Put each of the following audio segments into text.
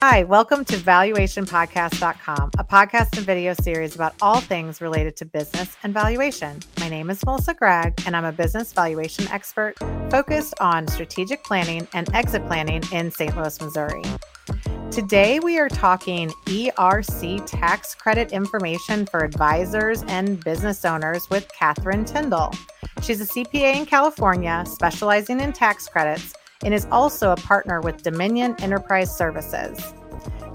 Hi, welcome to valuationpodcast.com, a podcast and video series about all things related to business and valuation. My name is Melissa Gregg, and I'm a business valuation expert focused on strategic planning and exit planning in St. Louis, Missouri. Today, we are talking ERC tax credit information for advisors and business owners with Catherine Tyndall. She's a CPA in California, specializing in tax credits and is also a partner with Dominion Enterprise Services.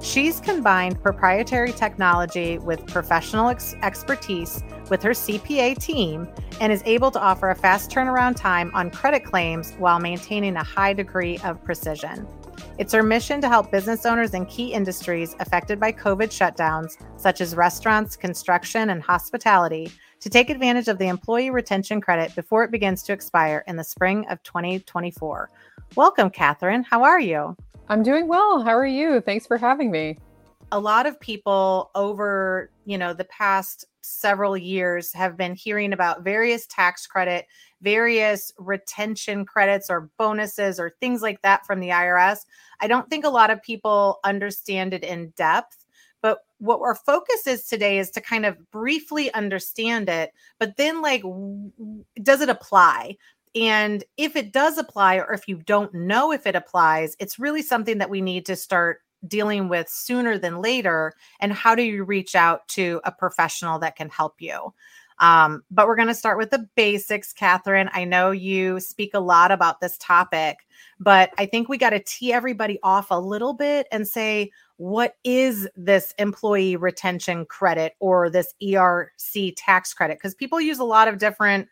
She's combined proprietary technology with professional ex- expertise with her CPA team and is able to offer a fast turnaround time on credit claims while maintaining a high degree of precision. It's her mission to help business owners in key industries affected by COVID shutdowns, such as restaurants, construction, and hospitality, to take advantage of the employee retention credit before it begins to expire in the spring of 2024. Welcome, Catherine. How are you? I'm doing well. How are you? Thanks for having me. A lot of people over, you know, the past several years have been hearing about various tax credit, various retention credits or bonuses or things like that from the IRS. I don't think a lot of people understand it in depth. But what our focus is today is to kind of briefly understand it, but then, like, does it apply? And if it does apply, or if you don't know if it applies, it's really something that we need to start dealing with sooner than later. And how do you reach out to a professional that can help you? Um, but we're going to start with the basics, Catherine. I know you speak a lot about this topic, but I think we got to tee everybody off a little bit and say, what is this employee retention credit or this ERC tax credit? Because people use a lot of different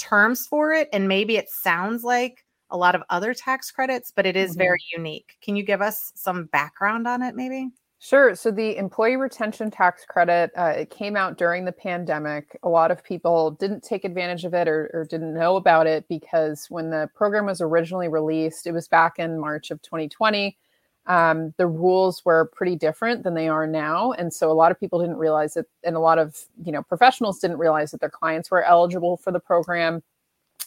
terms for it and maybe it sounds like a lot of other tax credits but it is mm-hmm. very unique can you give us some background on it maybe Sure. So the employee retention tax credit, uh, it came out during the pandemic. A lot of people didn't take advantage of it or, or, didn't know about it because when the program was originally released, it was back in March of 2020 um, the rules were pretty different than they are now. And so a lot of people didn't realize it and a lot of you know professionals didn't realize that their clients were eligible for the program.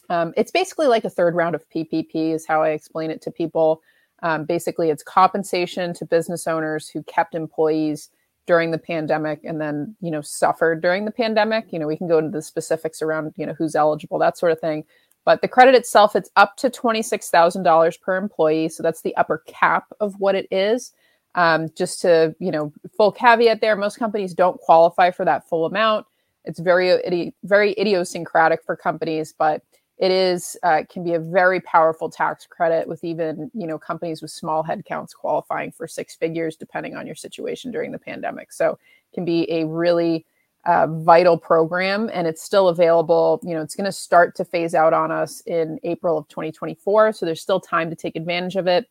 Um, it's basically like a third round of ppp is how i explain it to people. Um, basically it's compensation to business owners who kept employees during the pandemic and then you know suffered during the pandemic. You know we can go into the specifics around you know who's eligible that sort of thing but the credit itself, it's up to $26,000 per employee. So that's the upper cap of what it is. Um, just to, you know, full caveat there, most companies don't qualify for that full amount. It's very, very idiosyncratic for companies, but it is uh, can be a very powerful tax credit with even you know companies with small headcounts qualifying for six figures depending on your situation during the pandemic so it can be a really uh, vital program and it's still available. You know it's going to start to phase out on us in april of 2024 so there's still time to take advantage of it.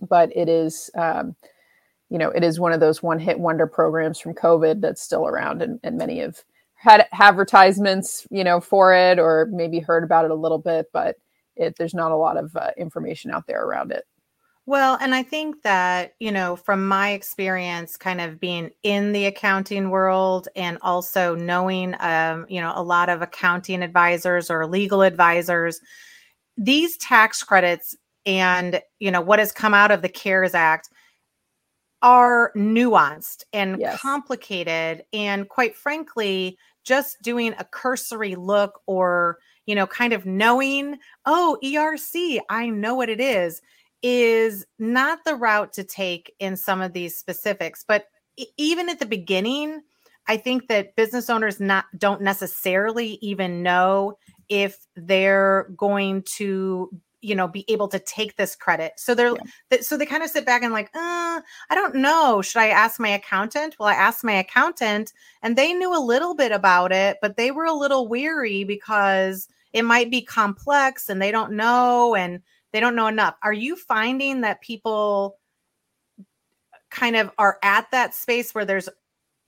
But it is um, you know it is one of those one hit wonder programs from covid that's still around and, and many have had advertisements you know for it or maybe heard about it a little bit but it, there's not a lot of uh, information out there around it well, and I think that, you know, from my experience kind of being in the accounting world and also knowing, um, you know, a lot of accounting advisors or legal advisors, these tax credits and, you know, what has come out of the CARES Act are nuanced and yes. complicated. And quite frankly, just doing a cursory look or, you know, kind of knowing, oh, ERC, I know what it is is not the route to take in some of these specifics but even at the beginning i think that business owners not don't necessarily even know if they're going to you know be able to take this credit. So they're yeah. so they kind of sit back and like uh, i don't know. Should i ask my accountant? Well i asked my accountant and they knew a little bit about it but they were a little weary because it might be complex and they don't know and they don't know enough. Are you finding that people kind of are at that space where there's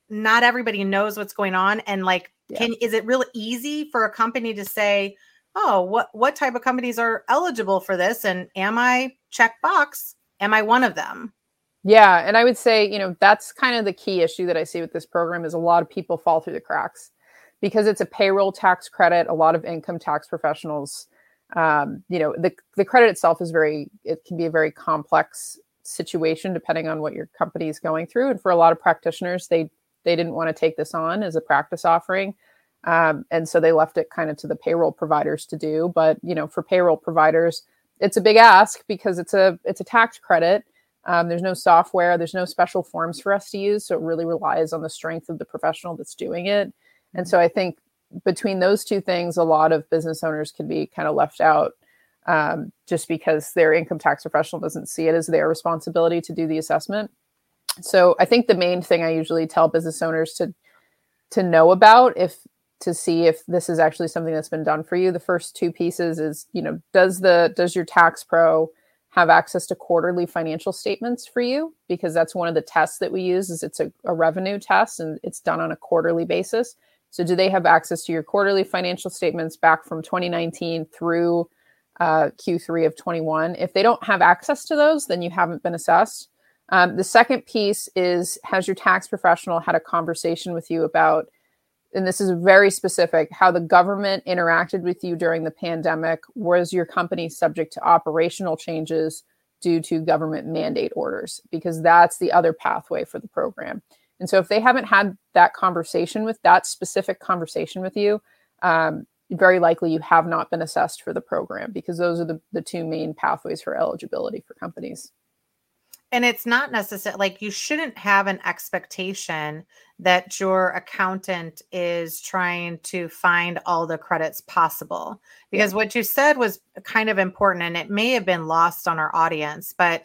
not everybody knows what's going on and like yeah. can is it really easy for a company to say, "Oh, what what type of companies are eligible for this and am I check box? Am I one of them?" Yeah, and I would say, you know, that's kind of the key issue that I see with this program is a lot of people fall through the cracks because it's a payroll tax credit. A lot of income tax professionals um, you know the the credit itself is very it can be a very complex situation depending on what your company is going through. And for a lot of practitioners, they they didn't want to take this on as a practice offering. Um, and so they left it kind of to the payroll providers to do. But you know, for payroll providers, it's a big ask because it's a it's a tax credit. Um, there's no software, there's no special forms for us to use, so it really relies on the strength of the professional that's doing it. And so I think between those two things, a lot of business owners can be kind of left out um, just because their income tax professional doesn't see it as their responsibility to do the assessment. So I think the main thing I usually tell business owners to to know about if to see if this is actually something that's been done for you. The first two pieces is, you know, does the does your tax pro have access to quarterly financial statements for you? Because that's one of the tests that we use is it's a, a revenue test and it's done on a quarterly basis. So do they have access to your quarterly financial statements back from 2019 through uh, Q3 of 21? If they don't have access to those, then you haven't been assessed. Um, the second piece is Has your tax professional had a conversation with you about, and this is very specific, how the government interacted with you during the pandemic? Was your company subject to operational changes due to government mandate orders? Because that's the other pathway for the program. And so if they haven't had that conversation with that specific conversation with you, um, very likely you have not been assessed for the program because those are the, the two main pathways for eligibility for companies and it's not necessary like you shouldn't have an expectation that your accountant is trying to find all the credits possible because yeah. what you said was kind of important and it may have been lost on our audience but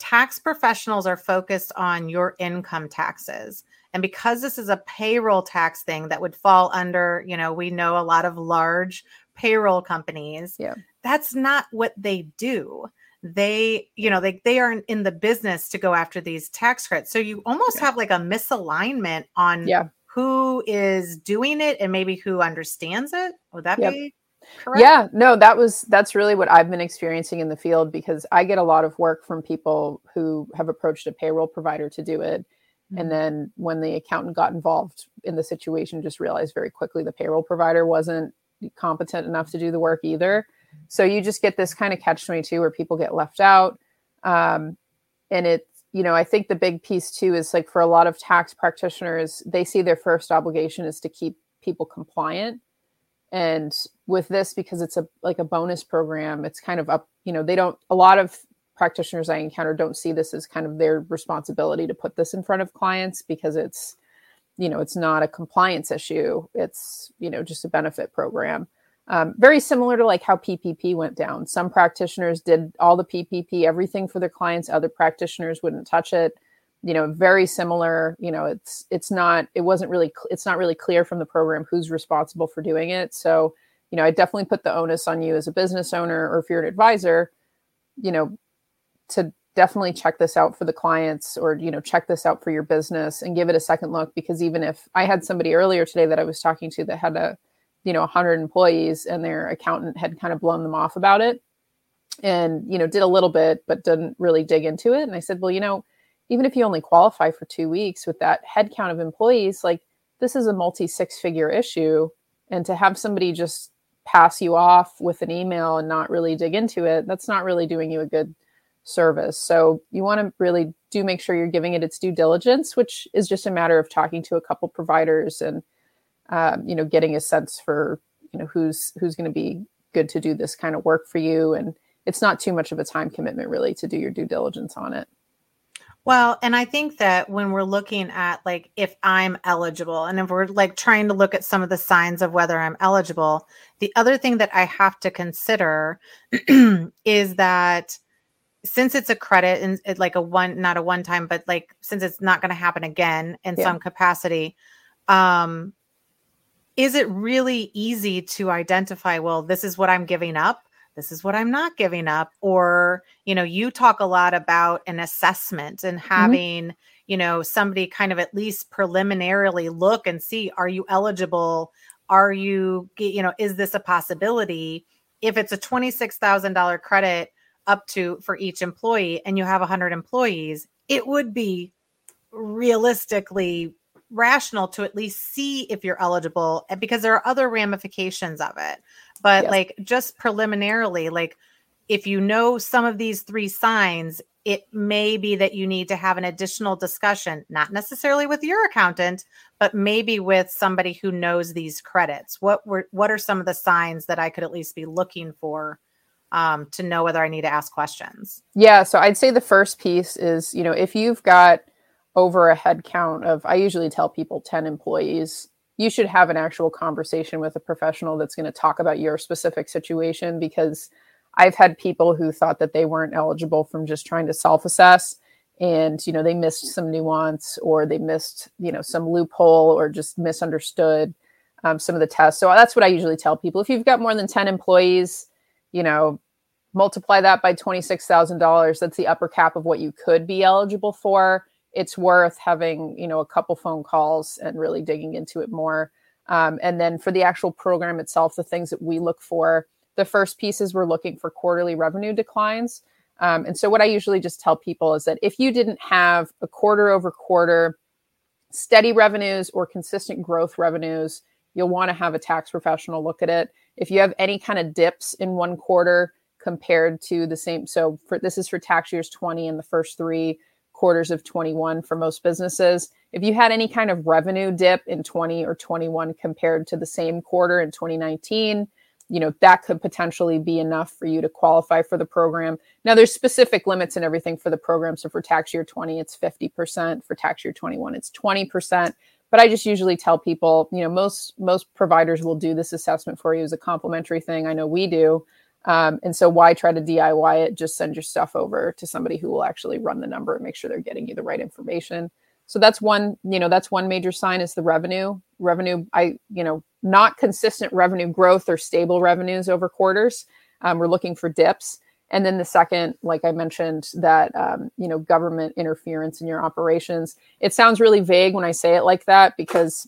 tax professionals are focused on your income taxes and because this is a payroll tax thing that would fall under you know we know a lot of large payroll companies yeah that's not what they do they you know they they aren't in the business to go after these tax credits so you almost yeah. have like a misalignment on yeah. who is doing it and maybe who understands it would that yep. be correct yeah no that was that's really what i've been experiencing in the field because i get a lot of work from people who have approached a payroll provider to do it mm-hmm. and then when the accountant got involved in the situation just realized very quickly the payroll provider wasn't competent enough to do the work either so you just get this kind of catch 22 where people get left out. Um, and it's, you know, I think the big piece too is like for a lot of tax practitioners, they see their first obligation is to keep people compliant. And with this, because it's a like a bonus program, it's kind of up, you know, they don't, a lot of practitioners I encounter don't see this as kind of their responsibility to put this in front of clients because it's, you know, it's not a compliance issue. It's, you know, just a benefit program. Um, very similar to like how PPP went down. Some practitioners did all the PPP, everything for their clients. Other practitioners wouldn't touch it. You know, very similar. You know, it's it's not it wasn't really it's not really clear from the program who's responsible for doing it. So, you know, I definitely put the onus on you as a business owner or if you're an advisor. You know, to definitely check this out for the clients or you know check this out for your business and give it a second look because even if I had somebody earlier today that I was talking to that had a you know 100 employees and their accountant had kind of blown them off about it and you know did a little bit but didn't really dig into it and i said well you know even if you only qualify for two weeks with that headcount of employees like this is a multi six figure issue. And to have somebody just pass you off with an email and not really dig into it that's not really doing you a good service. So you want to really do make sure you're giving it its due diligence which is just a matter of talking to a couple providers and um, you know, getting a sense for you know who's who's going to be good to do this kind of work for you, and it's not too much of a time commitment really to do your due diligence on it. Well, and I think that when we're looking at like if I'm eligible and if we're like trying to look at some of the signs of whether I'm eligible, the other thing that I have to consider is that since it's a credit and it like a one not a one time but like since it's not going to happen again in yeah. some capacity um is it really easy to identify well this is what i'm giving up this is what i'm not giving up or you know you talk a lot about an assessment and mm-hmm. having mm-hmm. you know somebody kind of at least preliminarily look and see are you eligible are you you know is this a possibility if it's a $26000 credit up to for each employee and you have 100 employees it would be realistically rational to at least see if you're eligible eh, because there are other ramifications of it. But yes. like just preliminarily, like if you know some of these three signs, it may be that you need to have an additional discussion, not necessarily with your accountant, but maybe with somebody who knows these credits. What were what are some of the signs that I could at least be looking for um, to know whether I need to ask questions? Yeah, so I'd say the first piece is, you know, if you've got over a head count of, I usually tell people 10 employees, you should have an actual conversation with a professional that's going to talk about your specific situation because I've had people who thought that they weren't eligible from just trying to self assess and you know they missed some nuance or they missed you know some loophole or just misunderstood um, some of the tests. So that's what i usually tell people. If you've got more than 10 employees you know multiply that by $26000 that's the upper cap of what you could be eligible for it's worth having you know a couple phone calls and really digging into it more um, and then for the actual program itself the things that we look for the first piece is we're looking for quarterly revenue declines. Um, and so, what I usually just tell people is that if you didn't have a quarter over quarter steady revenues or consistent growth revenues, you'll want to have a tax professional look at it. If you have any kind of dips in one quarter compared to the same, so for this is for tax years 20 and the first three quarters of 21 for most businesses. If you had any kind of revenue dip in 20 or 21 compared to the same quarter in 2019, you know that could potentially be enough for you to qualify for the program. Now there's specific limits and everything for the program. So for tax year 20 it's 50% for tax year 21 it's 20% but i just usually tell people you know most most providers will do this assessment for you as a complimentary thing. I know we do um, and so why try to diy it? Just send your stuff over to somebody who will actually run the number and make sure they're getting you the right information. So that's one you know that's one major sign is the revenue. Revenue i you know not consistent revenue growth or stable revenues over quarters. Um, we're looking for dips. And then the second like i mentioned that um, you know government interference in your operations. It sounds really vague when i say it like that because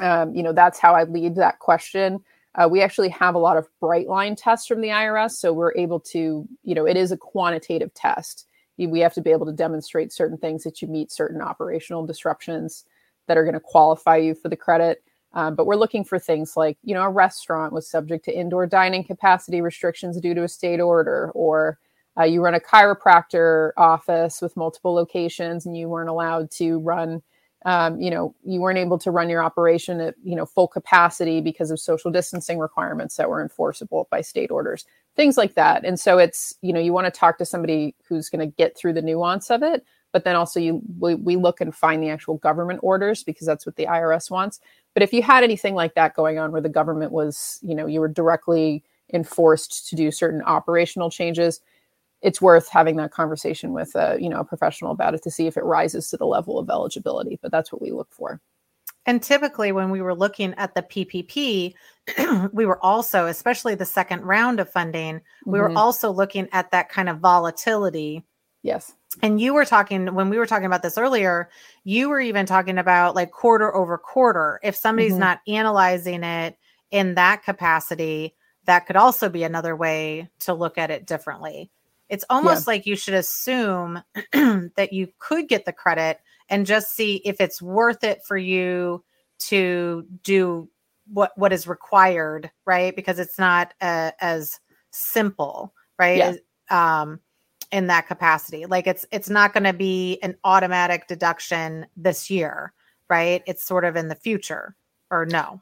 um, you know that's how i lead that question uh, we actually have a lot of bright line tests from the irs so we're able to you know it is a quantitative test we have to be able to demonstrate certain things that you meet certain operational disruptions that are going to qualify you for the credit. Um, but we're looking for things like, you know, a restaurant was subject to indoor dining capacity restrictions due to a state order, or uh, you run a chiropractor office with multiple locations and you weren't allowed to run um, you know you weren't able to run your operation at you know full capacity because of social distancing requirements that were enforceable by state orders things like that. And so it's you know you want to talk to somebody who's going to get through the nuance of it but then also you we, we look and find the actual government orders because that's what the irs wants. But if you had anything like that going on where the government was you know you were directly enforced to do certain operational changes it's worth having that conversation with a you know a professional about it to see if it rises to the level of eligibility but that's what we look for. And typically when we were looking at the ppp we were also especially the second round of funding we mm-hmm. were also looking at that kind of volatility. Yes. And you were talking when we were talking about this earlier you were even talking about like quarter over quarter. If somebody's mm-hmm. not analyzing it in that capacity that could also be another way to look at it differently it's almost yeah. like you should assume that you could get the credit and just see if it's worth it for you to do what what is required, right? Because it's not uh, as simple, right? Yeah. Um, in that capacity, like it's it's not going to be an automatic deduction this year, right? It's sort of in the future, or no.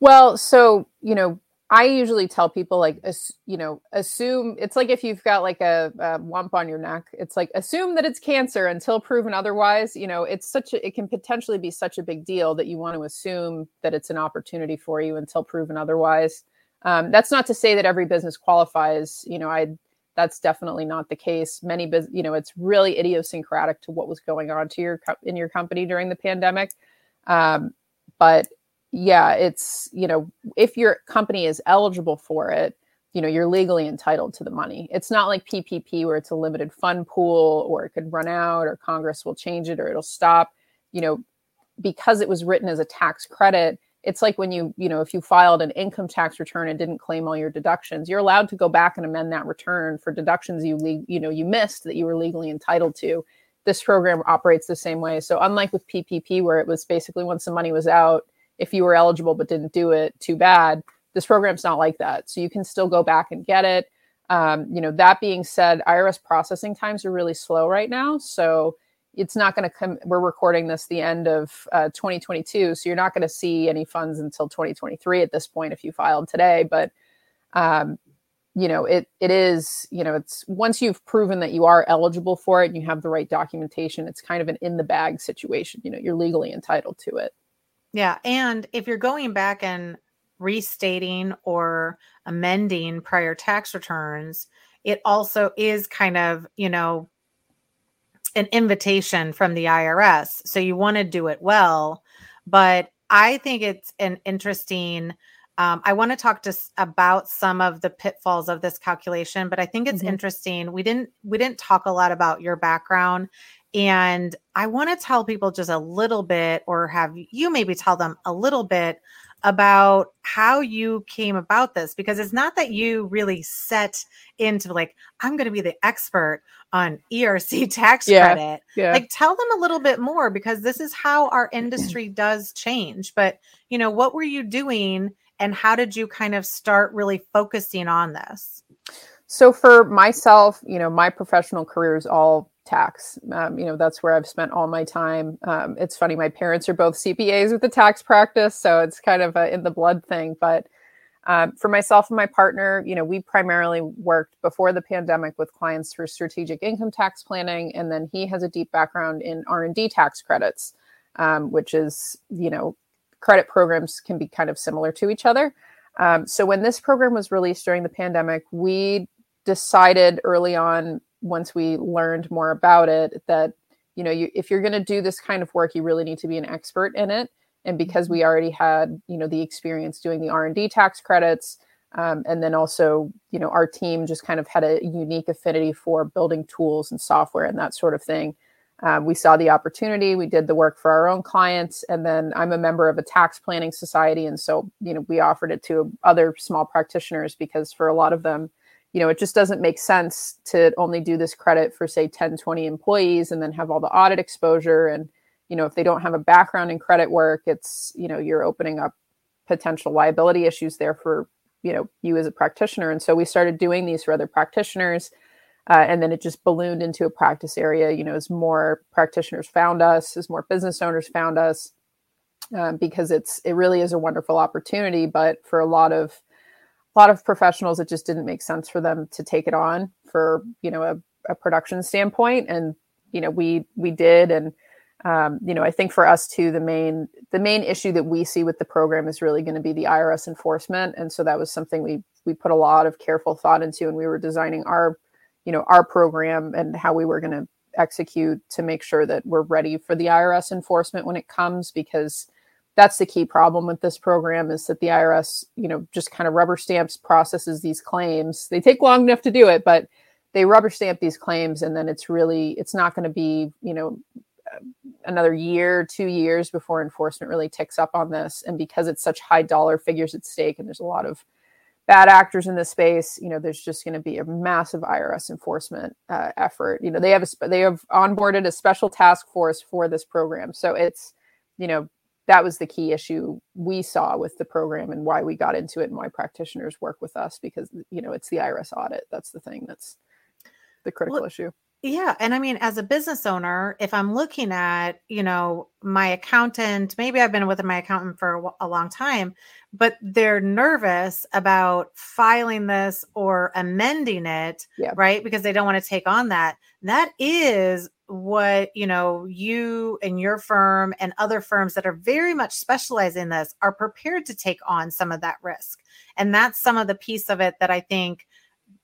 Well, so you know, I usually tell people like, you know, assume it's like if you've got like a, a, lump on your neck, it's like assume that it's cancer until proven otherwise. You know, it's such a, it can potentially be such a big deal that you want to assume that it's an opportunity for you until proven otherwise. Um, that's not to say that every business qualifies. You know, I that's definitely not the case. Many business, you know, it's really idiosyncratic to what was going on to your in your company during the pandemic. Um, but yeah, it's, you know, if your company is eligible for it, you know, you're legally entitled to the money. It's not like PPP where it's a limited fund pool or it could run out or Congress will change it or it'll stop. You know, because it was written as a tax credit, it's like when you, you know, if you filed an income tax return and didn't claim all your deductions, you're allowed to go back and amend that return for deductions you le- you know, you missed that you were legally entitled to. This program operates the same way. So unlike with PPP where it was basically once the money was out, if you were eligible but didn't do it, too bad. This program's not like that. So you can still go back and get it. Um, you know, that being said, IRS processing times are really slow right now. So it's not going to come. We're recording this the end of uh, 2022. So you're not going to see any funds until 2023 at this point if you filed today. But, um, you know, it it is, you know, it's once you've proven that you are eligible for it and you have the right documentation, it's kind of an in the bag situation. You know, you're legally entitled to it. Yeah. And if you're going back and restating or amending prior tax returns, it also is kind of, you know, an invitation from the IRS. So you want to do it well. But I think it's an interesting. Um, I want to talk just about some of the pitfalls of this calculation, but I think it's mm-hmm. interesting. We didn't we didn't talk a lot about your background, and I want to tell people just a little bit, or have you maybe tell them a little bit about how you came about this because it's not that you really set into like i'm going to be the expert on erc tax yeah, credit. yeah. like tell them a little bit more because this is how our industry does change. But you know what were you doing and how did you kind of start really focusing on this? So for myself you know my professional career is all tax. Um, you know, that's where I've spent all my time. Um, it's funny, my parents are both CPAs with the tax practice, so it's kind of a in the blood thing. But um, for myself and my partner, you know, we primarily worked before the pandemic with clients for strategic income tax planning, and then he has a deep background in R and D tax credits, um, which is, you know, credit programs can be kind of similar to each other. Um, so when this program was released during the pandemic, we decided early on once we learned more about it that you know you, if you're going to do this kind of work you really need to be an expert in it and because we mm-hmm. already had you know the experience doing the r&d tax credits um, and then also you know our team just kind of had a unique affinity for building tools and software and that sort of thing um, we saw the opportunity we did the work for our own clients and then i'm a member of a tax planning society and so you know we offered it to other small practitioners because for a lot of them you know, it just doesn't make sense to only do this credit for say 10, 20 employees and then have all the audit exposure. And, you know, if they don't have a background in credit work, it's, you know, you're opening up potential liability issues there for, you know, you as a practitioner. And so we started doing these for other practitioners. Uh, and then it just ballooned into a practice area, you know, as more practitioners found us, as more business owners found us, um, because it's, it really is a wonderful opportunity. But for a lot of, a lot of professionals it just didn't make sense for them to take it on for you know a, a production standpoint. And you know we we did. And um, you know i think for us too the main the main issue that we see with the program is really going to be the irs enforcement. And so that was something we we put a lot of careful thought into and we were designing our you know our program and how we were going to execute to make sure that we're ready for the irs enforcement when it comes because that's the key problem with this program is that the IRS, you know, just kind of rubber stamps processes these claims. They take long enough to do it, but they rubber stamp these claims and then it's really it's not going to be, you know, another year, 2 years before enforcement really ticks up on this and because it's such high dollar figures at stake and there's a lot of bad actors in this space, you know, there's just going to be a massive IRS enforcement uh, effort. You know, they have a, they have onboarded a special task force for this program. So it's you know that was the key issue we saw with the program and why we got into it and why practitioners work with us because you know it's the irs audit. That's the thing that's the critical well, issue. yeah and i mean as a business owner if i'm looking at you know my accountant maybe i've been with my accountant for a, a long time but they're nervous about filing this or amending it yeah. right because they don't want to take on that. That is what you know you and your firm and other firms that are very much specialized in this are prepared to take on some of that risk. And that's some of the piece of it that i think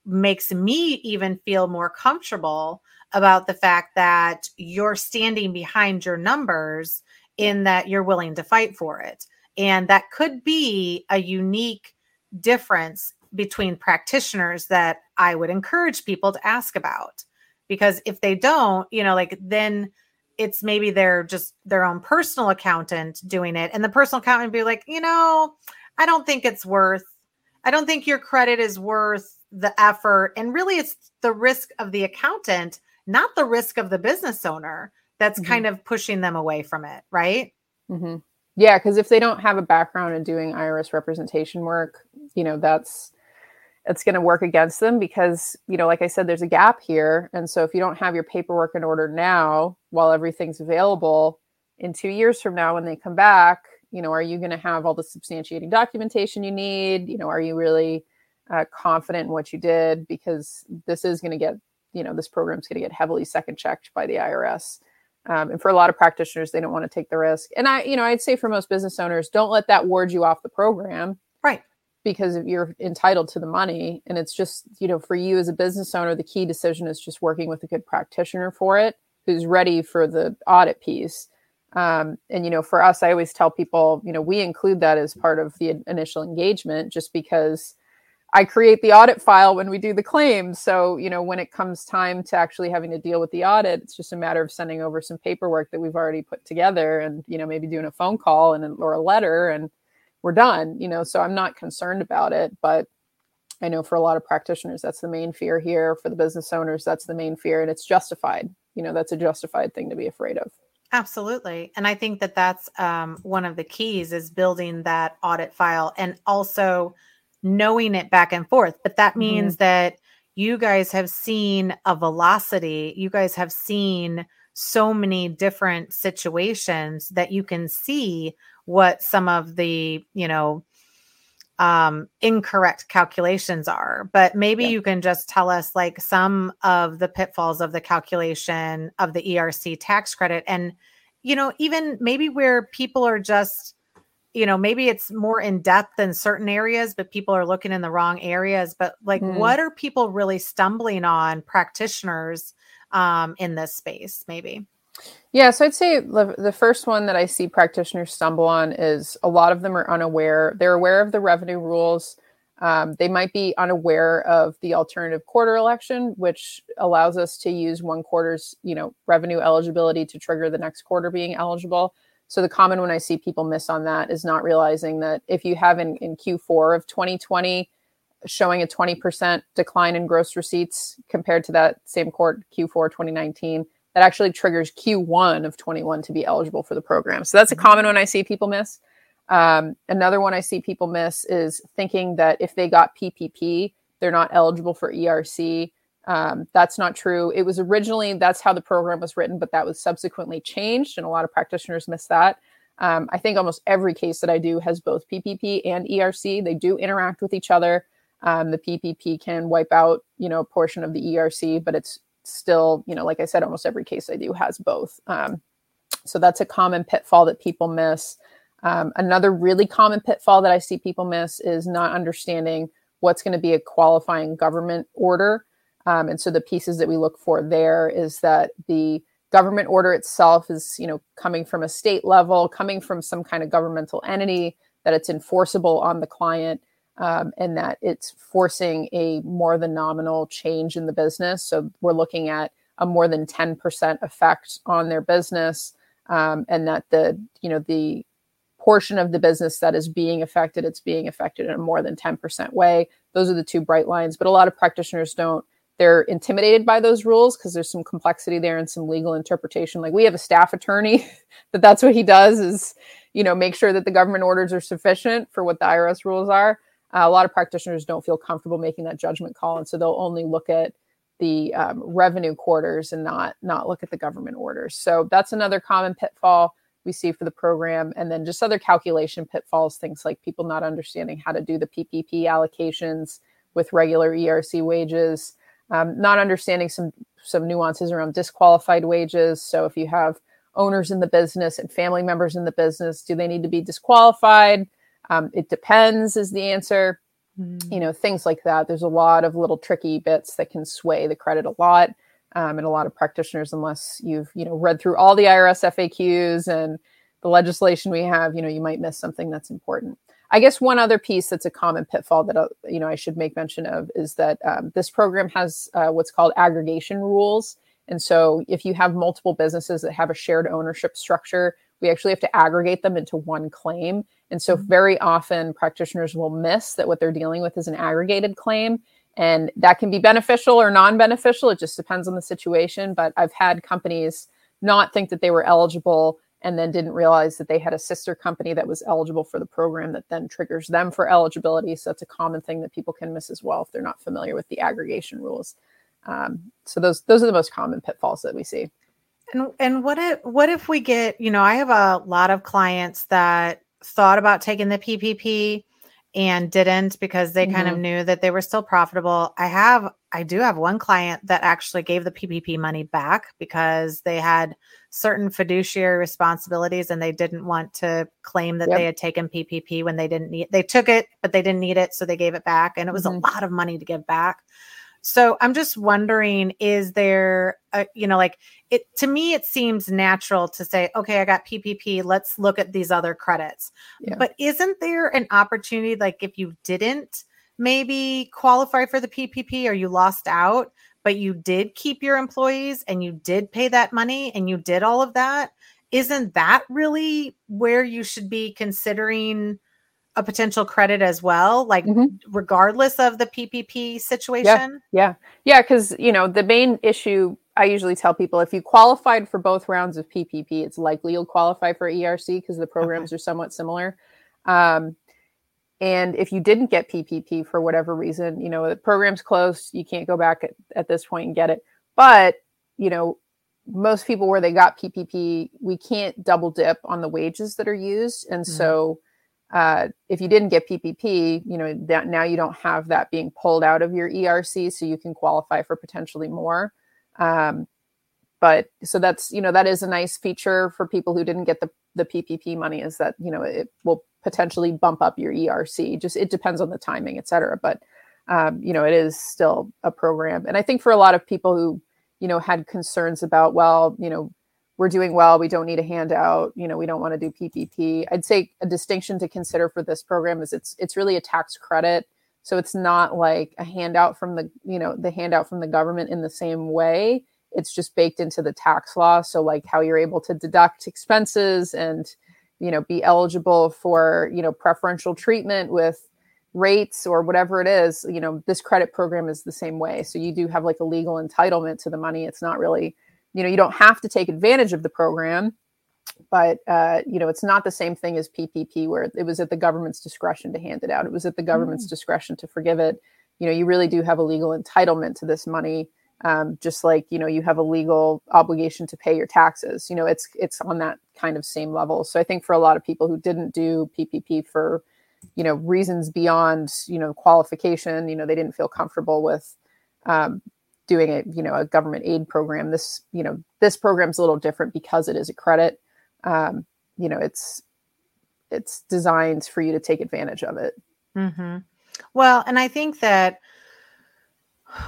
makes me even feel more comfortable about the fact that you're standing behind your numbers in that you're willing to fight for it. And that could be a unique difference between practitioners that i would encourage people to ask about because if they don't you know like then it's maybe they're just their own personal accountant doing it and the personal accountant be like you know i don't think it's worth i don't think your credit is worth the effort and really it's the risk of the accountant not the risk of the business owner that's mm-hmm. kind of pushing them away from it right mm-hmm. yeah because if they don't have a background in doing irs representation work you know that's it's going to work against them because you know like i said there's a gap here. And so if you don't have your paperwork in order now while everything's available in two years from now when they come back you know are you going to have all the substantiating documentation you need? You know are you really uh, confident in what you did? Because this is going to get you know this program's going to get heavily second checked by the irs um, and for a lot of practitioners they don't want to take the risk. And i you know i'd say for most business owners don't let that ward you off the program because you're entitled to the money. And it's just you know for you as a business owner the key decision is just working with a good practitioner for it who's ready for the audit piece. Um, and you know for us i always tell people you know we include that as part of the initial engagement just because i create the audit file when we do the claims so you know when it comes time to actually having to deal with the audit it's just a matter of sending over some paperwork that we've already put together and you know maybe doing a phone call and or a letter and we're done you know so i'm not concerned about it but i know for a lot of practitioners that's the main fear here. For the business owners that's the main fear and it's justified. You know that's a justified thing to be afraid of. Absolutely. And i think that that's um, one of the keys is building that audit file and also knowing it back and forth. But that means mm-hmm. that you guys have seen a velocity. You guys have seen so many different situations that you can see what some of the you know um incorrect calculations are but maybe yeah. you can just tell us like some of the pitfalls of the calculation of the ERC tax credit and you know even maybe where people are just you know maybe it's more in depth in certain areas but people are looking in the wrong areas but like mm. what are people really stumbling on practitioners um in this space maybe yeah, so I'd say the, the first one that I see practitioners stumble on is a lot of them are unaware. They're aware of the revenue rules. Um, they might be unaware of the alternative quarter election, which allows us to use one quarter's, you know, revenue eligibility to trigger the next quarter being eligible. So the common one I see people miss on that is not realizing that if you have in, in Q4 of 2020 showing a 20% decline in gross receipts compared to that same quarter Q4 2019, that actually triggers Q1 of 21 to be eligible for the program. So that's a common one I see people miss. Um, another one I see people miss is thinking that if they got PPP, they're not eligible for ERC. Um, that's not true. It was originally that's how the program was written, but that was subsequently changed, and a lot of practitioners miss that. Um, I think almost every case that I do has both PPP and ERC. They do interact with each other. Um, the PPP can wipe out, you know, a portion of the ERC, but it's still, you know, like I said, almost every case I do has both. Um, so that's a common pitfall that people miss. Um, another really common pitfall that I see people miss is not understanding what's going to be a qualifying government order. Um, and so the pieces that we look for there is that the government order itself is, you know, coming from a state level, coming from some kind of governmental entity, that it's enforceable on the client um, and that it's forcing a more than nominal change in the business. So we're looking at a more than 10% effect on their business, um, and that the you know the portion of the business that is being affected, it's being affected in a more than 10% way. Those are the two bright lines. But a lot of practitioners don't. They're intimidated by those rules because there's some complexity there and some legal interpretation. Like we have a staff attorney that that's what he does is, you know, make sure that the government orders are sufficient for what the IRS rules are a lot of practitioners don't feel comfortable making that judgment call, and so they'll only look at the um, revenue quarters and not not look at the government orders. So that's another common pitfall we see for the program, and then just other calculation pitfalls, things like people not understanding how to do the PPP allocations with regular ERC wages, um, not understanding some some nuances around disqualified wages. So if you have owners in the business and family members in the business, do they need to be disqualified? Um, it depends is the answer. Mm. You know, things like that. There's a lot of little tricky bits that can sway the credit a lot. Um, and a lot of practitioners, unless you've, you know, read through all the IRS FAQs and the legislation we have, you know, you might miss something that's important. I guess one other piece that's a common pitfall that uh, you know I should make mention of is that um, this program has uh, what's called aggregation rules, and so if you have multiple businesses that have a shared ownership structure, we actually have to aggregate them into one claim. And so, mm-hmm. very often, practitioners will miss that what they're dealing with is an aggregated claim. And that can be beneficial or non beneficial. It just depends on the situation. But I've had companies not think that they were eligible and then didn't realize that they had a sister company that was eligible for the program that then triggers them for eligibility. So that's a common thing that people can miss as well if they're not familiar with the aggregation rules. Um, so those those are the most common pitfalls that we see. And and what if what if we get you know I have a lot of clients that thought about taking the PPP and didn't because they mm-hmm. kind of mm-hmm. knew that they were still profitable. I have I do have one client that actually gave the PPP money back because they had certain fiduciary responsibilities and they didn't want to claim that yep. they had taken PPP when they didn't need they took it but they didn't need it so they gave it back and it was mm-hmm. a lot of money to give back. So I'm just wondering is there a, you know like it to me it seems natural to say okay I got PPP let's look at these other credits. Yeah. But isn't there an opportunity like if you didn't maybe qualify for the PPP or you lost out but you did keep your employees and you did pay that money and you did all of that isn't that really where you should be considering a potential credit as well, like mm-hmm. regardless of the PPP situation? Yeah. Yeah. Because, you know, the main issue I usually tell people if you qualified for both rounds of PPP, it's likely you'll qualify for ERC because the programs okay. are somewhat similar. Um, and if you didn't get PPP for whatever reason, you know, the program's closed, you can't go back at, at this point and get it. But, you know, most people where they got PPP, we can't double dip on the wages that are used. And mm-hmm. so, uh, if you didn't get PPP, you know that now you don't have that being pulled out of your ERC, so you can qualify for potentially more. Um, but so that's you know that is a nice feature for people who didn't get the the PPP money is that you know it will potentially bump up your ERC. Just it depends on the timing, et cetera. But um, you know it is still a program, and I think for a lot of people who you know had concerns about well you know we're doing well we don't need a handout you know we don't want to do ppp i'd say a distinction to consider for this program is it's it's really a tax credit so it's not like a handout from the you know the handout from the government in the same way. It's just baked into the tax law so like how you're able to deduct expenses and you know be eligible for you know preferential treatment with rates or whatever it is you know this credit program is the same way. So you do have like a legal entitlement to the money. It's not really you know you don't have to take advantage of the program but uh, you know it's not the same thing as ppp where it was at the government's discretion to hand it out. It was at the government's mm. discretion to forgive it. You know you really do have a legal entitlement to this money um, just like you know you have a legal obligation to pay your taxes. You know it's it's on that kind of same level. So i think for a lot of people who didn't do ppp for you know reasons beyond you know qualification you know they didn't feel comfortable with um, doing a you know a government aid program this you know this program's a little different because it is a credit um, you know it's it's designed for you to take advantage of it mm-hmm. well and i think that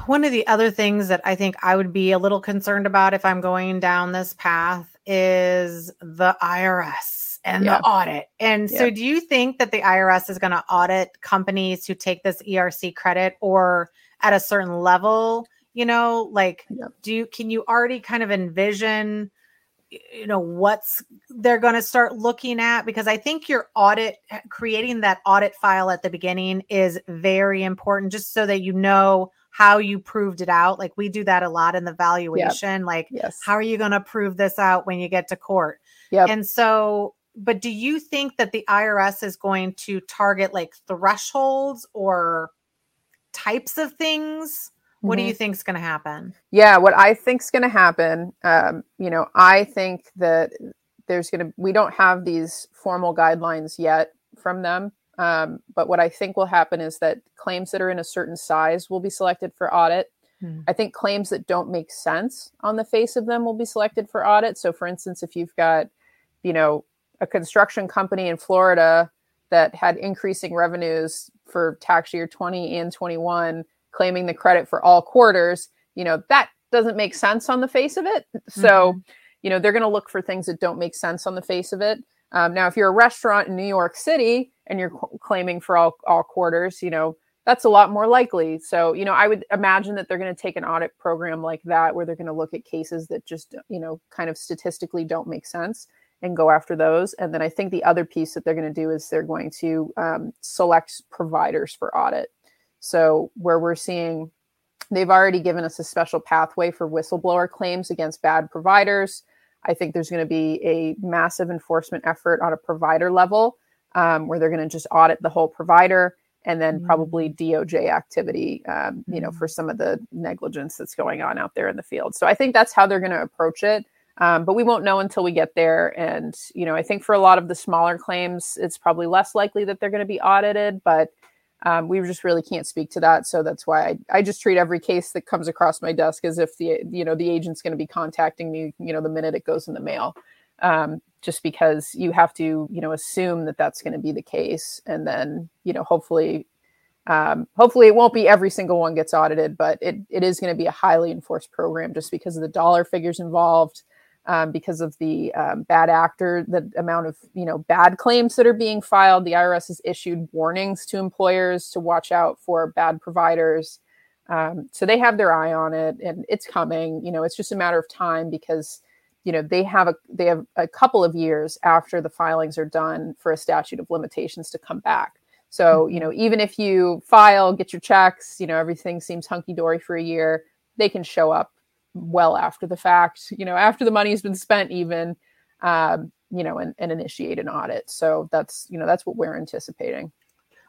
one of the other things that i think i would be a little concerned about if i'm going down this path is the irs and yeah. the audit and yeah. so do you think that the irs is going to audit companies who take this erc credit or at a certain level you know like yep. do you can you already kind of envision you know what's they're going to start looking at because i think your audit eh, creating that audit file at the beginning is very important just so that you know how you proved it out like we do that a lot in the valuation yep. like yes. how are you going to prove this out when you get to court yep. and so but do you think that the irs is going to target like thresholds or types of things what mm-hmm. do you think is going to happen? Yeah, what I think is going to happen, um, you know, I think that there's going to, we don't have these formal guidelines yet from them. Um, but what I think will happen is that claims that are in a certain size will be selected for audit. Hmm. I think claims that don't make sense on the face of them will be selected for audit. So, for instance, if you've got, you know, a construction company in Florida that had increasing revenues for tax year 20 and 21 claiming the credit for all quarters, you know, that doesn't make sense on the face of it. So, mm-hmm. you know, they're going to look for things that don't make sense on the face of it. Um, now, if you're a restaurant in New York City and you're cl- claiming for all, all quarters, you know, that's a lot more likely. So, you know, I would imagine that they're going to take an audit program like that where they're going to look at cases that just, you know, kind of statistically don't make sense and go after those. And then I think the other piece that they're going to do is they're going to um, select providers for audit. So, where we're seeing they've already given us a special pathway for whistleblower claims against bad providers. I think there's going to be a massive enforcement effort on a provider level um, where they're going to just audit the whole provider and then mm-hmm. probably DOJ activity, um, you know, for mm-hmm. some of the negligence that's going on out there in the field. So I think that's how they're going to approach it. Um, but we won't know until we get there. And, you know, I think for a lot of the smaller claims, it's probably less likely that they're going to be audited, but um, we just really can't speak to that. So that's why I, I just treat every case that comes across my desk as if the, you know, the agent's going to be contacting me, you know, the minute it goes in the mail. Um, just because you have to, you know, assume that that's going to be the case. And then, you know, hopefully, um, hopefully it won't be every single one gets audited, but it, it is going to be a highly enforced program just because of the dollar figures involved um, because of the um, bad actor, the amount of you know bad claims that are being filed. The IRS has issued warnings to employers to watch out for bad providers. Um, so they have their eye on it, and it's coming. You know, it's just a matter of time because you know they have a they have a couple of years after the filings are done for a statute of limitations to come back. So you know, even if you file, get your checks, you know, everything seems hunky dory for a year, they can show up well after the fact, you know, after the money's been spent, even, um, you know, and, and initiate an audit. So that's, you know, that's what we're anticipating.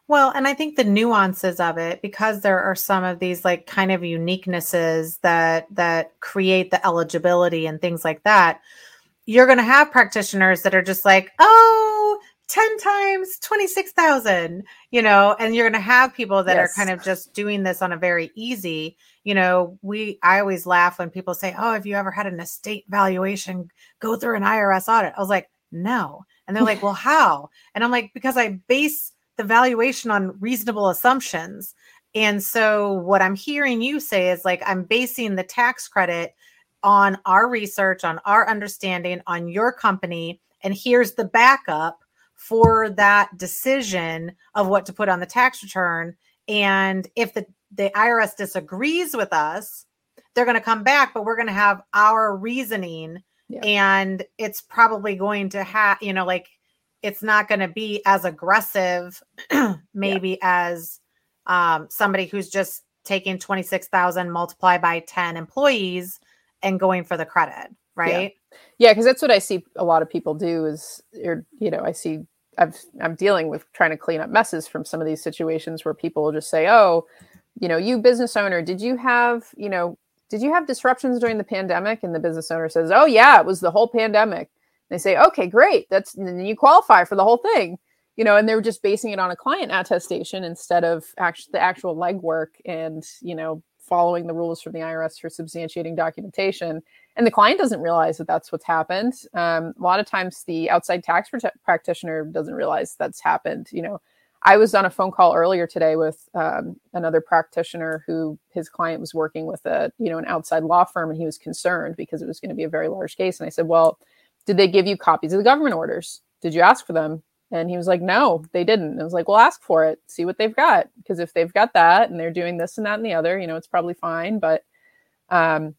Well, and I think the nuances of it, because there are some of these like kind of uniquenesses that that create the eligibility and things like that, you're going to have practitioners that are just like, oh, 10 times 26,000, you know, and you're going to have people that yes. are kind of just doing this on a very easy you know, we I always laugh when people say, "Oh, have you ever had an estate valuation go through an IRS audit?" I was like, "No." And they're like, "Well, how?" And I'm like, "Because I base the valuation on reasonable assumptions." And so what I'm hearing you say is like I'm basing the tax credit on our research, on our understanding, on your company, and here's the backup for that decision of what to put on the tax return. And if the the IRS disagrees with us, they're going to come back, but we're going to have our reasoning. Yeah. And it's probably going to have, you know, like it's not going to be as aggressive, maybe yeah. as um, somebody who's just taking 26,000 multiplied by 10 employees and going for the credit, right? Yeah, because yeah, that's what I see a lot of people do is, or, you know, I see I've, I'm dealing with trying to clean up messes from some of these situations where people will just say, "Oh, you know, you business owner, did you have, you know, did you have disruptions during the pandemic? And the business owner says, oh, yeah, it was the whole pandemic. They say, okay, great. That's, then you qualify for the whole thing, you know, and they're just basing it on a client attestation instead of actually the actual legwork and, you know, following the rules from the IRS for substantiating documentation. And the client doesn't realize that that's what's happened. Um, a lot of times the outside tax practitioner doesn't realize that's happened, you know, I was on a phone call earlier today with um, another practitioner who his client was working with a you know an outside law firm, and he was concerned because it was going to be a very large case. And I said, "Well, did they give you copies of the government orders? Did you ask for them?" And he was like, "No, they didn't." And I was like, "Well, ask for it. See what they've got, because if they've got that and they're doing this and that and the other, you know, it's probably fine." But um,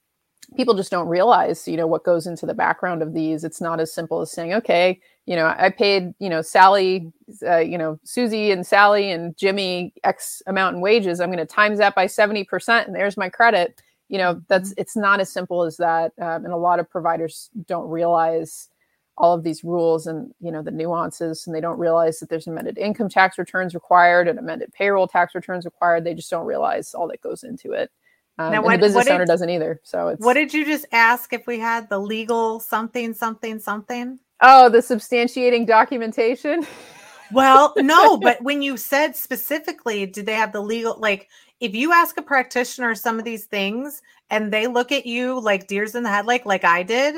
people just don't realize, you know, what goes into the background of these. It's not as simple as saying, "Okay, you know, I paid, you know, Sally, uh, you know, Susie and Sally and Jimmy X amount in wages. I'm going to times that by 70% and there's my credit. You know, that's, mm-hmm. it's not as simple as that. Um, and a lot of providers don't realize all of these rules and, you know, the nuances and they don't realize that there's amended income tax returns required and amended payroll tax returns required. They just don't realize all that goes into it. Um, now, what, and the business did, owner doesn't either. So it's, what did you just ask if we had the legal something, something, something? Oh, the substantiating documentation. well, no, but when you said specifically, did they have the legal like if you ask a practitioner some of these things and they look at you like deers in the headlight like I did,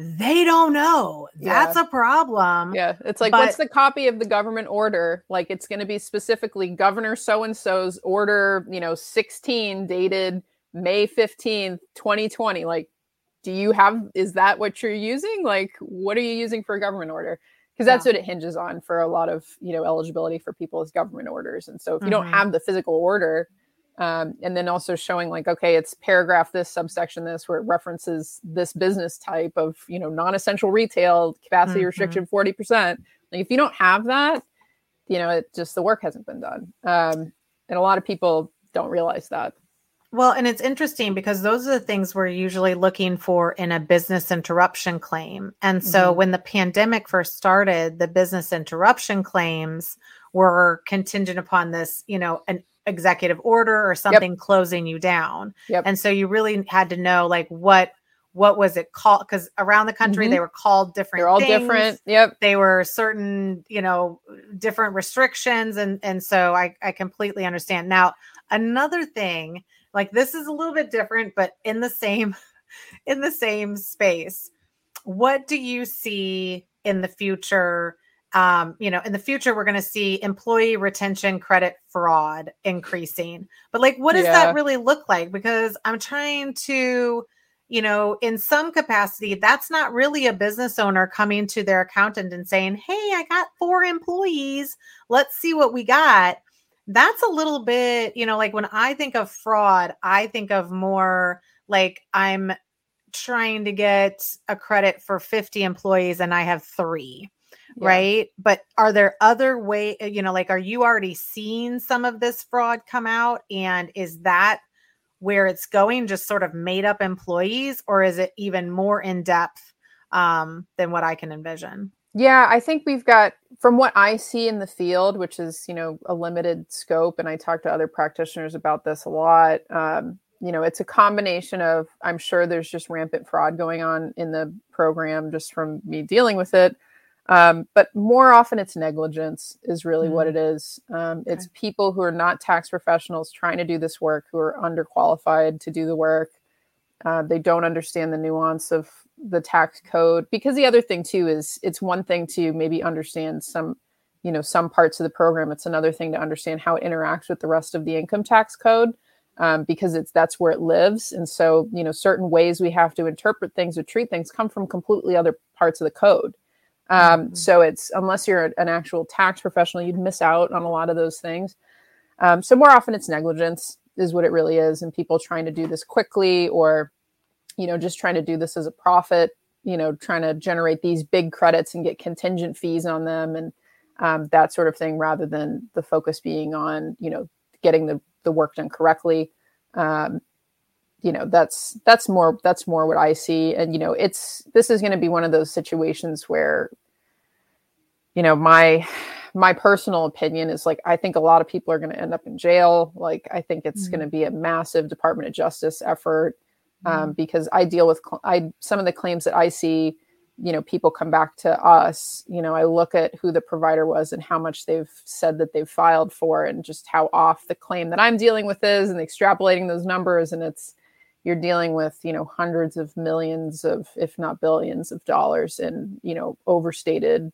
they don't know. That's yeah. a problem. Yeah. It's like, but, what's the copy of the government order? Like, it's going to be specifically Governor so and so's order, you know, 16 dated May 15th, 2020. Like, do you have is that what you're using like what are you using for a government order because that's yeah. what it hinges on for a lot of you know eligibility for people is government orders and so if you mm-hmm. don't have the physical order um, and then also showing like okay it's paragraph this subsection this where it references this business type of you know non-essential retail capacity mm-hmm. restriction 40% like if you don't have that you know it just the work hasn't been done um, and a lot of people don't realize that Well, and it's interesting because those are the things we're usually looking for in a business interruption claim. And so Mm-hmm. when the pandemic first started, the business interruption claims were contingent upon this, you know, an executive order or something closing you down. Yep. And so you really had to know like what what was it called because around the country Mhm. they were called different They're all things different. Yep. they were certain you know different restrictions and and so i i completely understand now another thing like this is a little bit different but in the same in the same space what do you see in the future um you know in the future we're going to see employee retention credit fraud increasing but like what does Yeah. that really look like because i'm trying to you know, in some capacity, that's not really a business owner coming to their accountant and saying, Hey, I got four employees. Let's see what we got. That's a little bit, you know, like when I think of fraud, I think of more like I'm trying to get a credit for 50 employees and I have three. Yeah. Right. But are there other way, you know, like are you already seeing some of this fraud come out? And is that where it's going just sort of made up employees or is it even more in depth um, than what i can envision Yeah, I think we've got from what I see in the field, which is you know a limited scope, and I talk to other practitioners about this a lot. Um, you know, it's a combination of I'm sure there's just rampant fraud going on in the program just from me dealing with it, um, but more often it's negligence is really what it is. Um, It's people who are not tax professionals trying to do this work who are underqualified to do the work. Uh, they don't understand the nuance of the tax code. Because the other thing too is it's one thing to maybe understand some you know some parts of the program. It's another thing to understand how it interacts with the rest of the income tax code um, because it's that's where it lives. And so you know certain ways we have to interpret things or treat things come from completely other parts of the code um, Mhm. so it's unless you're an actual tax professional you'd miss out on a lot of those things um, so more often it's negligence is what it really is and people trying to do this quickly or you know just trying to do this as a profit you know trying to generate these big credits and get contingent fees on them and um, that sort of thing rather than the focus being on you know getting the, the work done correctly um, you know that's that's more that's more what i see and you know it's this is going to be one of those situations where you know my my personal opinion is like i think a lot of people are going to end up in jail like i think it's Mhm. going to be a massive department of justice effort Mm-hmm. um, because I deal with cl- I some of the claims that I see, you know, people come back to us. You know, I look at who the provider was and how much they've said that they've filed for, and just how off the claim that I'm dealing with is, and extrapolating those numbers, and it's you're dealing with you know hundreds of millions of, if not billions, of dollars in you know overstated.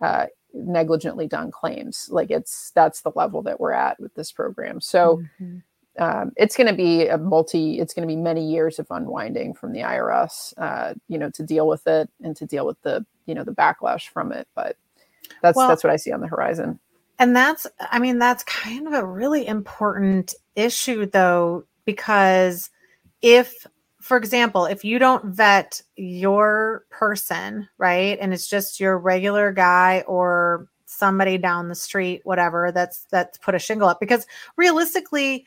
Uh, negligently done claims like it's that's the level that we're at with this program so Mhm. um, it's going to be a multi it's going to be many years of unwinding from the irs uh, you know to deal with it and to deal with the you know the backlash from it but that's Well- that's what i see on the horizon And that's, I mean, that's kind of a really important issue, though, because if, for example, if you don't vet your person, right, and it's just your regular guy or somebody down the street, whatever, that's that's put a shingle up, because realistically,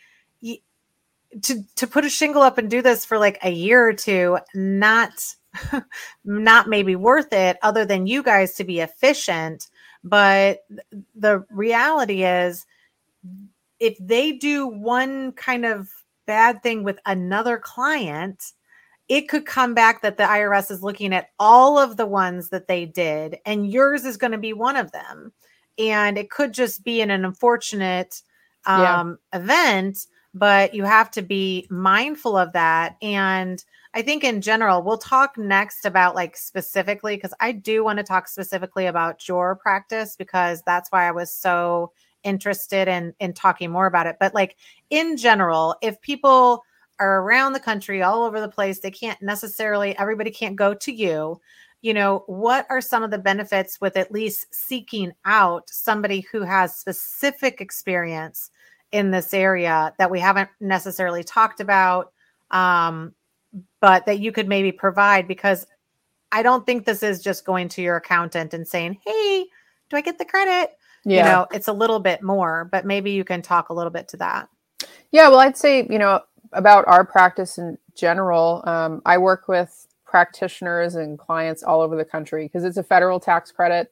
to to put a shingle up and do this for like a year or two, not not maybe worth it, other than you guys to be efficient. But the reality is if they do one kind of bad thing with another client it could come back that the IRS is looking at all of the ones that they did and yours is going to be one of them and it could just be an, an unfortunate Yeah. um, event but you have to be mindful of that and I think in general, we'll talk next about like specifically because I do want to talk specifically about your practice because that's why I was so interested in in talking more about it. But like in general, if people are around the country all over the place, they can't necessarily everybody can't go to you. You know, what are some of the benefits with at least seeking out somebody who has specific experience in this area that we haven't necessarily talked about? Um, but that you could maybe provide because I don't think this is just going to your accountant and saying, "Hey, do I get the credit?" Yeah You know, it's a little bit more, but maybe you can talk a little bit to that. Yeah, well, I'd say, you know, about our practice in general, um, I work with practitioners and clients all over the country because it's a federal tax credit.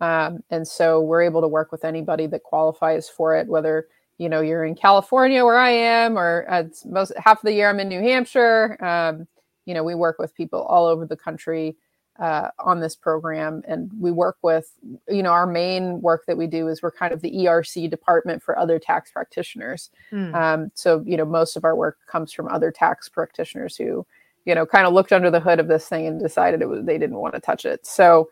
Um, and so we're able to work with anybody that qualifies for it, whether you know you're in California where I am, or it's most half of the year I'm in New Hampshire. Um, you know, we work with people all over the country uh, on this program, and we work with you know our main work that we do is we're kind of the ERC department for other tax practitioners. Mm. Um, so you know most of our work comes from other tax practitioners who you know kind of looked under the hood of this thing and decided it was they didn't want to touch it. So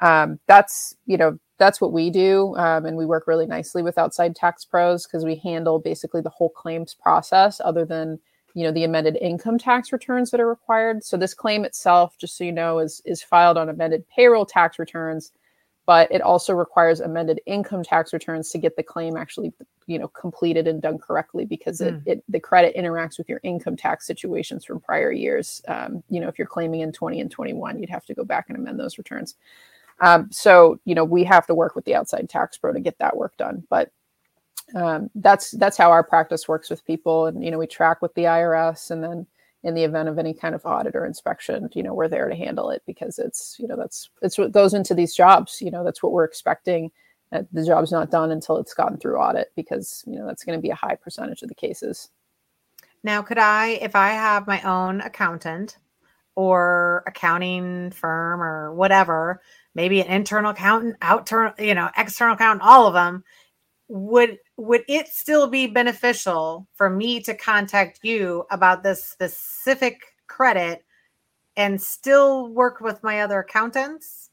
um, that's you know that's what we do um, and we work really nicely with outside tax pros because we handle basically the whole claims process other than you know the amended income tax returns that are required so this claim itself just so you know is is filed on amended payroll tax returns but it also requires amended income tax returns to get the claim actually you know completed and done correctly because mm. it, it, the credit interacts with your income tax situations from prior years um, you know if you're claiming in 20 and 21 you'd have to go back and amend those returns um, so you know we have to work with the outside tax pro to get that work done. But um, that's that's how our practice works with people, and you know we track with the IRS, and then in the event of any kind of audit or inspection, you know we're there to handle it because it's you know that's it's what goes into these jobs. You know that's what we're expecting. That the job's not done until it's gotten through audit because you know that's going to be a high percentage of the cases. Now, could I, if I have my own accountant or accounting firm or whatever, maybe an internal accountant, outer, you know, external accountant, all of them, would would it still be beneficial for me to contact you about this specific credit and still work with my other accountants?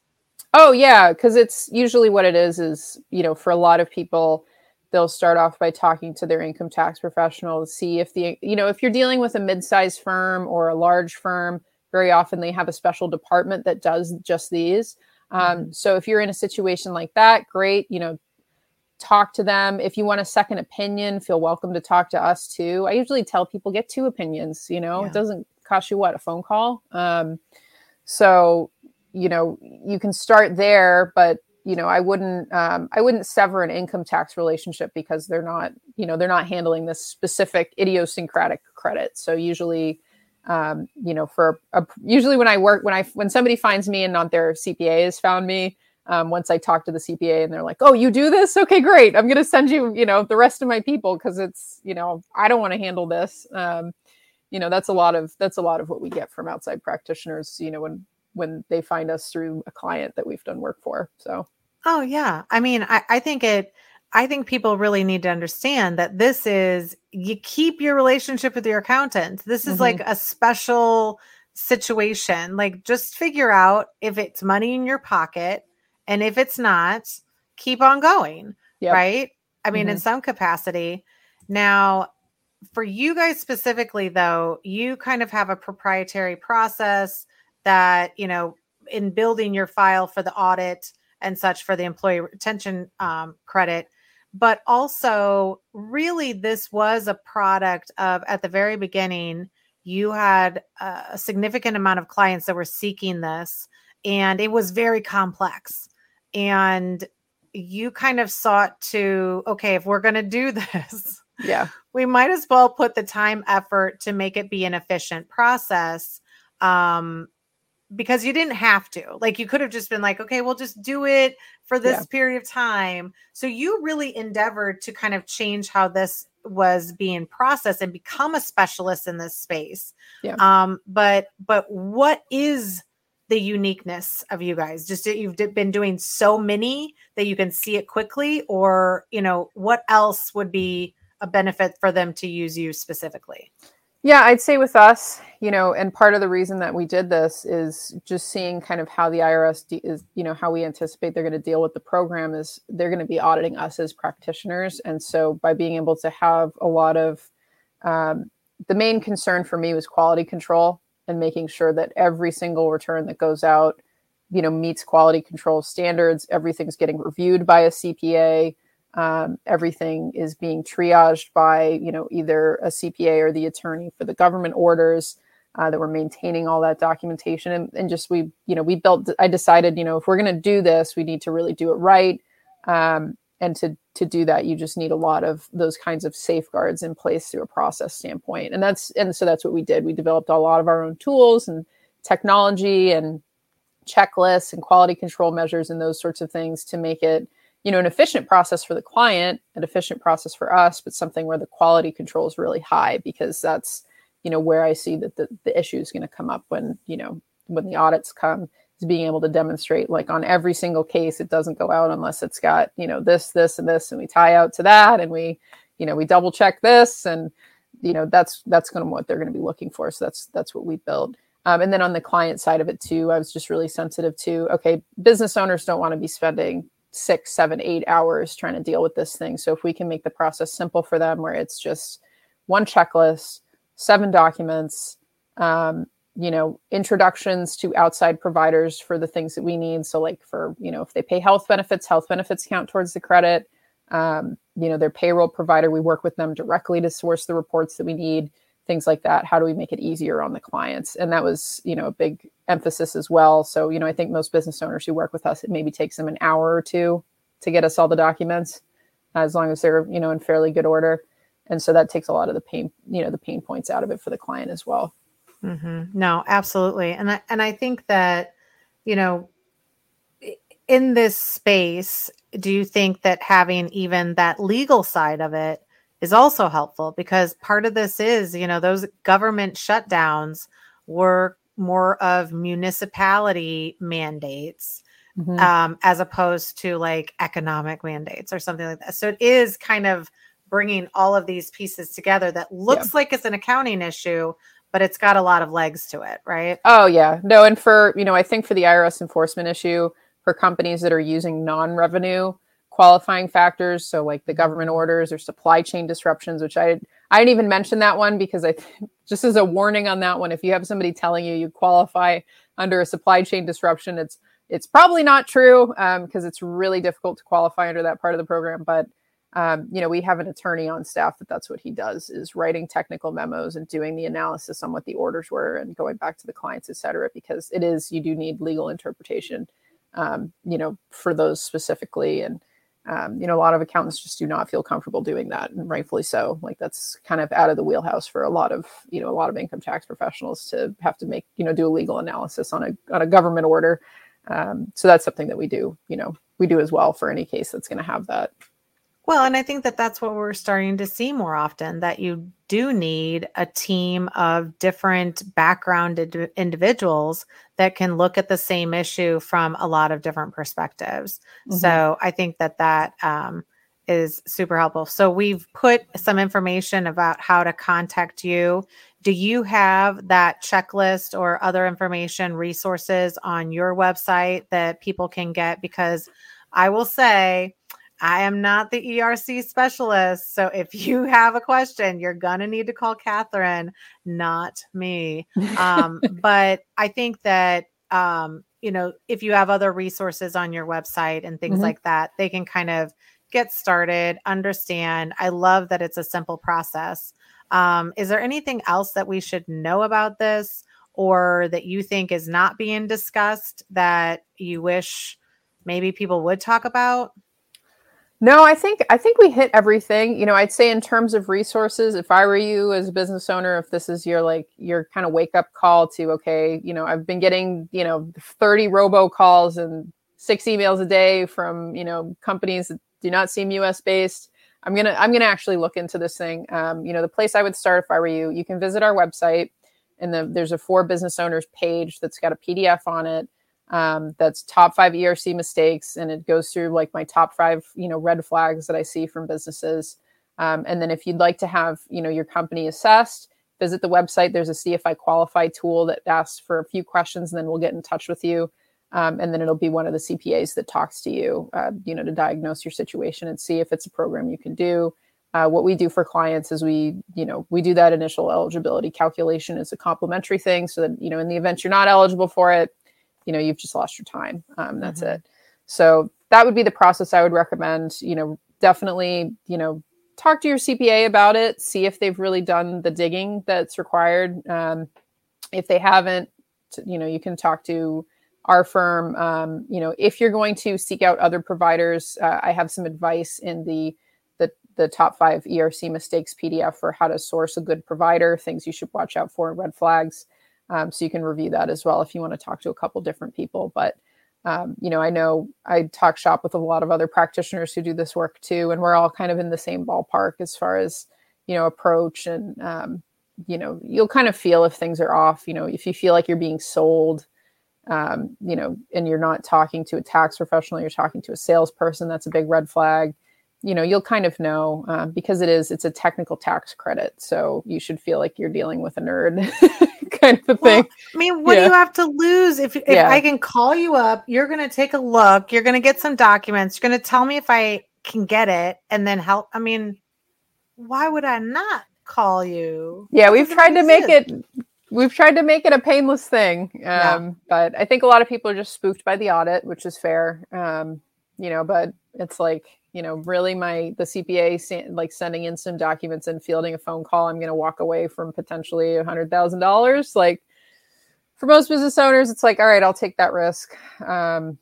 Oh yeah, because it's usually what it is is, you know, for a lot of people, they'll start off by talking to their income tax professional to see if the you know if you're dealing with a mid-sized firm or a large firm very often they have a special department that does just these um, mm-hmm. so if you're in a situation like that, great, you know, talk to them. If you want a second opinion, feel welcome to talk to us too. I usually tell people get two opinions, you know, yeah. it doesn't cost you what, a phone call. Um, so, you know, you can start there, but you know, I wouldn't, um, I wouldn't sever an income tax relationship because they're not, you know, they're not handling this specific idiosyncratic credit. So usually, um, you know, for a, usually when I work, when I when somebody finds me and not their CPA has found me, um, once I talk to the CPA and they're like, "Oh, you do this? Okay, great. I'm going to send you, you know, the rest of my people because it's, you know, I don't want to handle this." Um, you know, that's a lot of that's a lot of what we get from outside practitioners. You know, when when they find us through a client that we've done work for. So. Oh yeah, I mean, I, I think it I think people really need to understand that this is you keep your relationship with your accountant. This is mm-hmm. like a special situation. Like just figure out if it's money in your pocket and if it's not, keep on going. Yep. Right? I mean, mm-hmm. in some capacity. Now, for you guys specifically though, you kind of have a proprietary process that, you know, in building your file for the audit and such for the employee retention um, credit but also really this was a product of at the very beginning you had a significant amount of clients that were seeking this and it was very complex and you kind of sought to okay if we're going to do this yeah we might as well put the time effort to make it be an efficient process um because you didn't have to. Like you could have just been like, okay, we'll just do it for this yeah. period of time. So you really endeavored to kind of change how this was being processed and become a specialist in this space. Yeah. Um, but but what is the uniqueness of you guys? Just that you've been doing so many that you can see it quickly, or you know, what else would be a benefit for them to use you specifically? Yeah, I'd say with us, you know, and part of the reason that we did this is just seeing kind of how the IRS de- is, you know, how we anticipate they're going to deal with the program is they're going to be auditing us as practitioners. And so by being able to have a lot of, um, the main concern for me was quality control and making sure that every single return that goes out, you know, meets quality control standards. Everything's getting reviewed by a CPA um, everything is being triaged by you know either a cpa or the attorney for the government orders uh, that we're maintaining all that documentation and, and, just we you know we built i decided you know if we're going to do this we need to really do it right um, and to to do that you just need a lot of those kinds of safeguards in place through a process standpoint. And that's and so that's what we did. We developed a lot of our own tools and technology and checklists and quality control measures and those sorts of things to make it you know an efficient process for the client an efficient process for us but something where the quality control is really high because that's you know where i see that the, the issue is going to come up when you know when the audits come is being able to demonstrate like on every single case it doesn't go out unless it's got you know this this and this and we tie out to that and we you know we double check this and you know that's that's going to what they're going to be looking for so that's that's what we build um, and then on the client side of it too i was just really sensitive to okay business owners don't want to be spending six, seven, eight hours trying to deal with this thing. So if we can make the process simple for them, where it's just one checklist, seven documents, um, you know, introductions to outside providers for the things that we need. So like for you know, if they pay health benefits, health benefits count towards the credit. Um, you know, their payroll provider, we work with them directly to source the reports that we need things like that. How do we make it easier on the clients? And that was you know a big emphasis as well. So you know i think most business owners who work with us it maybe takes them an hour or two to get us all the documents as long as they're you know in fairly good order. And so that takes a lot of the pain you know the pain points out of it for the client as well mm-hmm. no absolutely and I, and i think that you know in this space do you think that having even that legal side of it is also helpful because part of this is, you know, those government shutdowns were more of municipality mandates mm-hmm. um, as opposed to like economic mandates or something like that. So it is kind of bringing all of these pieces together that looks yeah. like it's an accounting issue, but it's got a lot of legs to it, right? Oh, yeah. No, and for, you know, I think for the IRS enforcement issue, for companies that are using non revenue qualifying factors so like the government orders or supply chain disruptions which i i didn't even mention that one because i just as a warning on that one if you have somebody telling you you qualify under a supply chain disruption it's it's probably not true because um, it's really difficult to qualify under that part of the program but um, you know we have an attorney on staff that that's what he does is writing technical memos and doing the analysis on what the orders were and going back to the clients et cetera because it is you do need legal interpretation um, you know for those specifically and um, you know, a lot of accountants just do not feel comfortable doing that, and rightfully so. Like that's kind of out of the wheelhouse for a lot of you know a lot of income tax professionals to have to make you know do a legal analysis on a on a government order. Um, so that's something that we do. You know, we do as well for any case that's going to have that. Well, and I think that that's what we're starting to see more often that you do need a team of different backgrounded individuals that can look at the same issue from a lot of different perspectives. Mm-hmm. So I think that that um, is super helpful. So we've put some information about how to contact you. Do you have that checklist or other information resources on your website that people can get? Because I will say, I am not the ERC specialist. So if you have a question, you're going to need to call Catherine, not me. Um, but I think that, um, you know, if you have other resources on your website and things mm-hmm. like that, they can kind of get started, understand. I love that it's a simple process. Um, is there anything else that we should know about this or that you think is not being discussed that you wish maybe people would talk about? No, I think I think we hit everything. You know, I'd say in terms of resources, if I were you as a business owner, if this is your like your kind of wake up call to okay, you know, I've been getting, you know, 30 robo calls and six emails a day from, you know, companies that do not seem US based. I'm going to I'm going to actually look into this thing. Um, you know, the place I would start if I were you, you can visit our website and the, there's a for business owners page that's got a PDF on it um, that's top five ERC mistakes, and it goes through like my top five, you know, red flags that I see from businesses. Um, and then if you'd like to have, you know, your company assessed, visit the website. There's a CFI qualify tool that asks for a few questions, and then we'll get in touch with you. Um, and then it'll be one of the CPAs that talks to you, uh, you know, to diagnose your situation and see if it's a program you can do. Uh, what we do for clients is we, you know, we do that initial eligibility calculation as a complimentary thing, so that you know, in the event you're not eligible for it, you know you've just lost your time um, that's mm-hmm. it so that would be the process i would recommend you know definitely you know talk to your cpa about it see if they've really done the digging that's required um, if they haven't you know you can talk to our firm, um, you know, if you're going to seek out other providers, uh, I have some advice in the, the the top five ERC mistakes PDF for how to source a good provider, things you should watch out for, red flags. Um, so you can review that as well if you want to talk to a couple different people. But um, you know, I know I talk shop with a lot of other practitioners who do this work too, and we're all kind of in the same ballpark as far as you know approach and um, you know you'll kind of feel if things are off. You know, if you feel like you're being sold, um, you know, and you're not talking to a tax professional, you're talking to a salesperson. That's a big red flag. You know, you'll kind of know uh, because it is it's a technical tax credit, so you should feel like you're dealing with a nerd. kind of a well, thing. I mean, what yeah. do you have to lose if if yeah. I can call you up? You're going to take a look. You're going to get some documents. You're going to tell me if I can get it, and then help. I mean, why would I not call you? Yeah, we've tried to make it. We've tried to make it a painless thing, um, yeah. but I think a lot of people are just spooked by the audit, which is fair. Um, you know, but it's like you know, really my the CPA like sending in some documents and fielding a phone call, I'm going to walk away from potentially a hundred thousand dollars. Like for most business owners, it's like, all right, I'll take that risk. Um,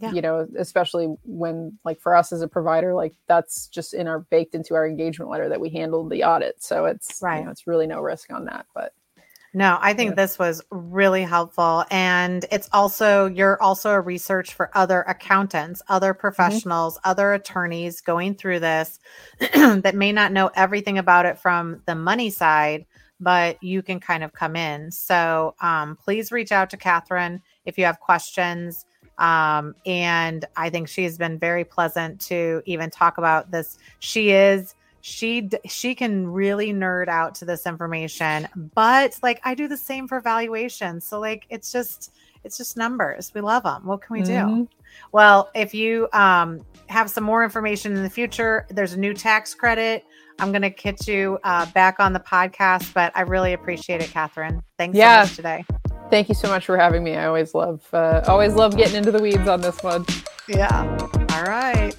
yeah. You know, especially when like for us as a provider, like that's just in our baked into our engagement letter that we handled the audit. So it's right. You know, it's really no risk on that. But no, I think yeah. this was really helpful. And it's also, you're also a research for other accountants, other mm-hmm. professionals, mm-hmm. other attorneys going through this that may not know everything about it from the money side, but you can kind of come in. So um, please reach out to Catherine if you have questions. Um, and I think she's been very pleasant to even talk about this. She is she she can really nerd out to this information but like i do the same for valuation so like it's just it's just numbers. We love them what can we mm-hmm. do well if you um, have some more information in the future there's a new tax credit. I'm going to get you uh, back on the podcast but i really appreciate it catherine. Thanks yeah. so much today. Thank you so much for having me. I always love uh, always love getting into the weeds on this one. Yeah. All right